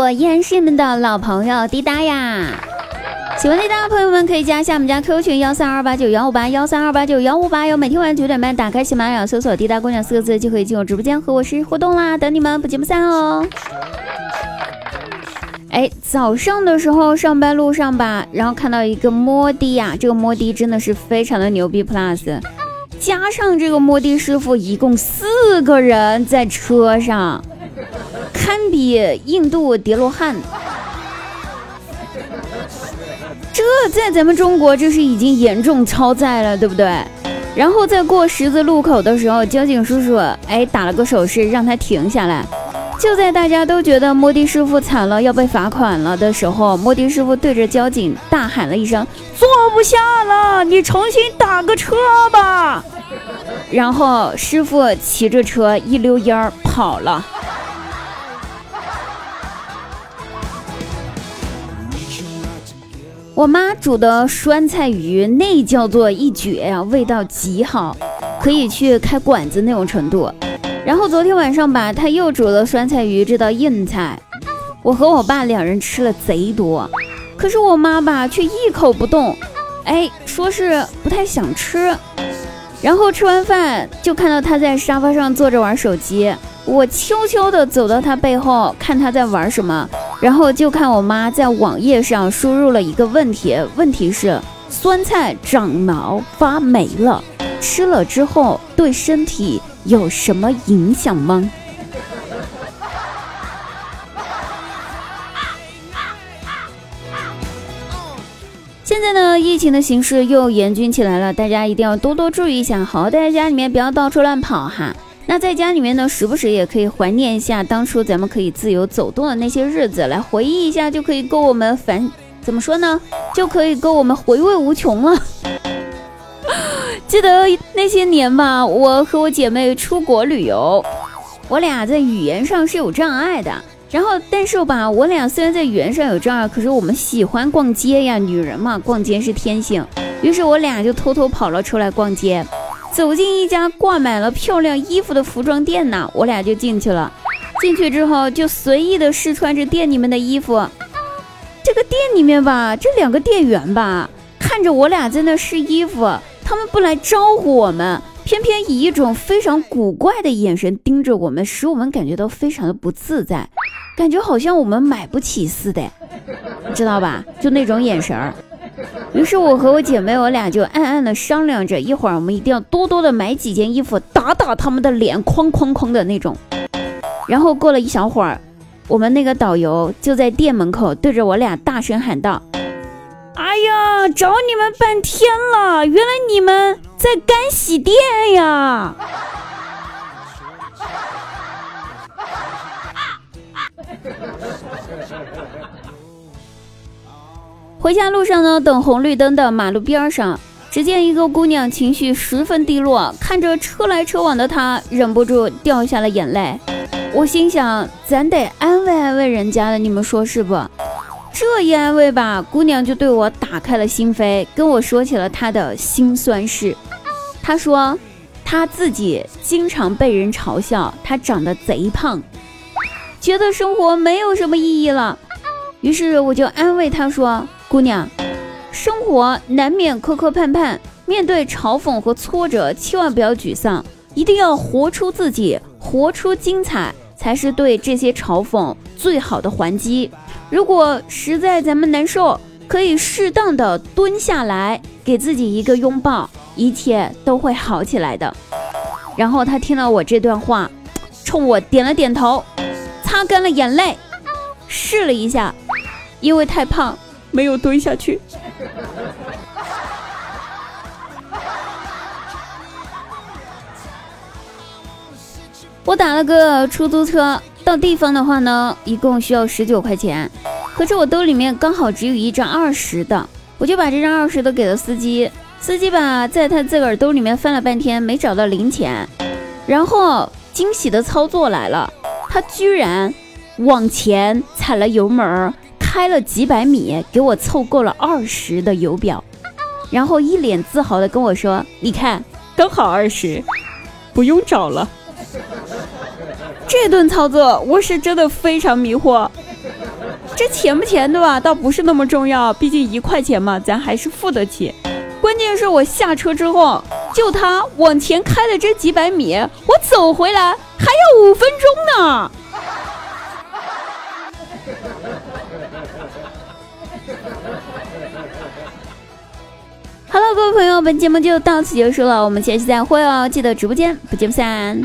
我依然是你们的老朋友滴答呀。喜欢滴答的朋友们可以加一下我们家 QQ 群幺三二八九幺五八幺三二八九幺五八哟。每天晚上九点半打开喜马拉雅搜索“滴答姑娘”四个字就可以进入直播间和我实时互动啦，等你们不见不散哦。哎，早上的时候上班路上吧，然后看到一个摩的呀，这个摩的真的是非常的牛逼 plus，加上这个摩的师傅，一共四个人在车上，堪比印度叠罗汉。这在咱们中国这是已经严重超载了，对不对？然后在过十字路口的时候，交警叔叔哎打了个手势让他停下来。就在大家都觉得摩的师傅惨了要被罚款了的时候，摩的师傅对着交警大喊了一声：“坐不下了，你重新打个车吧。”然后师傅骑着车一溜烟儿跑了。我妈煮的酸菜鱼那叫做一绝呀，味道极好，可以去开馆子那种程度。然后昨天晚上吧，她又煮了酸菜鱼这道硬菜，我和我爸两人吃了贼多，可是我妈吧却一口不动，哎，说是不太想吃。然后吃完饭就看到她在沙发上坐着玩手机，我悄悄的走到她背后看她在玩什么，然后就看我妈在网页上输入了一个问题，问题是酸菜长毛发霉了，吃了之后对身体。有什么影响吗？现在呢，疫情的形势又严峻起来了，大家一定要多多注意一下，好好待在家里面，不要到处乱跑哈。那在家里面呢，时不时也可以怀念一下当初咱们可以自由走动的那些日子，来回忆一下，就可以够我们反怎么说呢？就可以够我们回味无穷了。记得那些年吧，我和我姐妹出国旅游，我俩在语言上是有障碍的。然后，但是吧，我俩虽然在语言上有障碍，可是我们喜欢逛街呀，女人嘛，逛街是天性。于是我俩就偷偷跑了出来逛街，走进一家挂满了漂亮衣服的服装店呢，我俩就进去了。进去之后就随意的试穿着店里面的衣服。这个店里面吧，这两个店员吧，看着我俩在那试衣服。他们不来招呼我们，偏偏以一种非常古怪的眼神盯着我们，使我们感觉到非常的不自在，感觉好像我们买不起似的，你知道吧？就那种眼神儿。于是我和我姐妹，我俩就暗暗的商量着，一会儿我们一定要多多的买几件衣服，打打他们的脸，哐哐哐的那种。然后过了一小会儿，我们那个导游就在店门口对着我俩大声喊道。哎呀，找你们半天了，原来你们在干洗店呀！回家路上呢，等红绿灯的马路边上，只见一个姑娘情绪十分低落，看着车来车往的她，忍不住掉下了眼泪。我心想，咱得安慰安慰人家的，你们说是不？这一安慰吧，姑娘就对我打开了心扉，跟我说起了她的辛酸事。她说，她自己经常被人嘲笑，她长得贼胖，觉得生活没有什么意义了。于是我就安慰她说：“姑娘，生活难免磕磕绊绊，面对嘲讽和挫折，千万不要沮丧，一定要活出自己，活出精彩，才是对这些嘲讽最好的还击。”如果实在咱们难受，可以适当的蹲下来，给自己一个拥抱，一切都会好起来的。然后他听了我这段话，冲我点了点头，擦干了眼泪，试了一下，因为太胖，没有蹲下去。我打了个出租车。到地方的话呢，一共需要十九块钱，可是我兜里面刚好只有一张二十的，我就把这张二十的给了司机。司机吧，在他自个儿兜里面翻了半天，没找到零钱，然后惊喜的操作来了，他居然往前踩了油门儿，开了几百米，给我凑够了二十的油表，然后一脸自豪的跟我说：“你看，刚好二十，不用找了。”这顿操作我是真的非常迷惑，这钱不钱的吧，倒不是那么重要，毕竟一块钱嘛，咱还是付得起。关键是我下车之后，就他往前开的这几百米，我走回来还要五分钟呢。Hello，各位朋友，本节目就到此结束了，我们下期再会哦！记得直播间不见不散。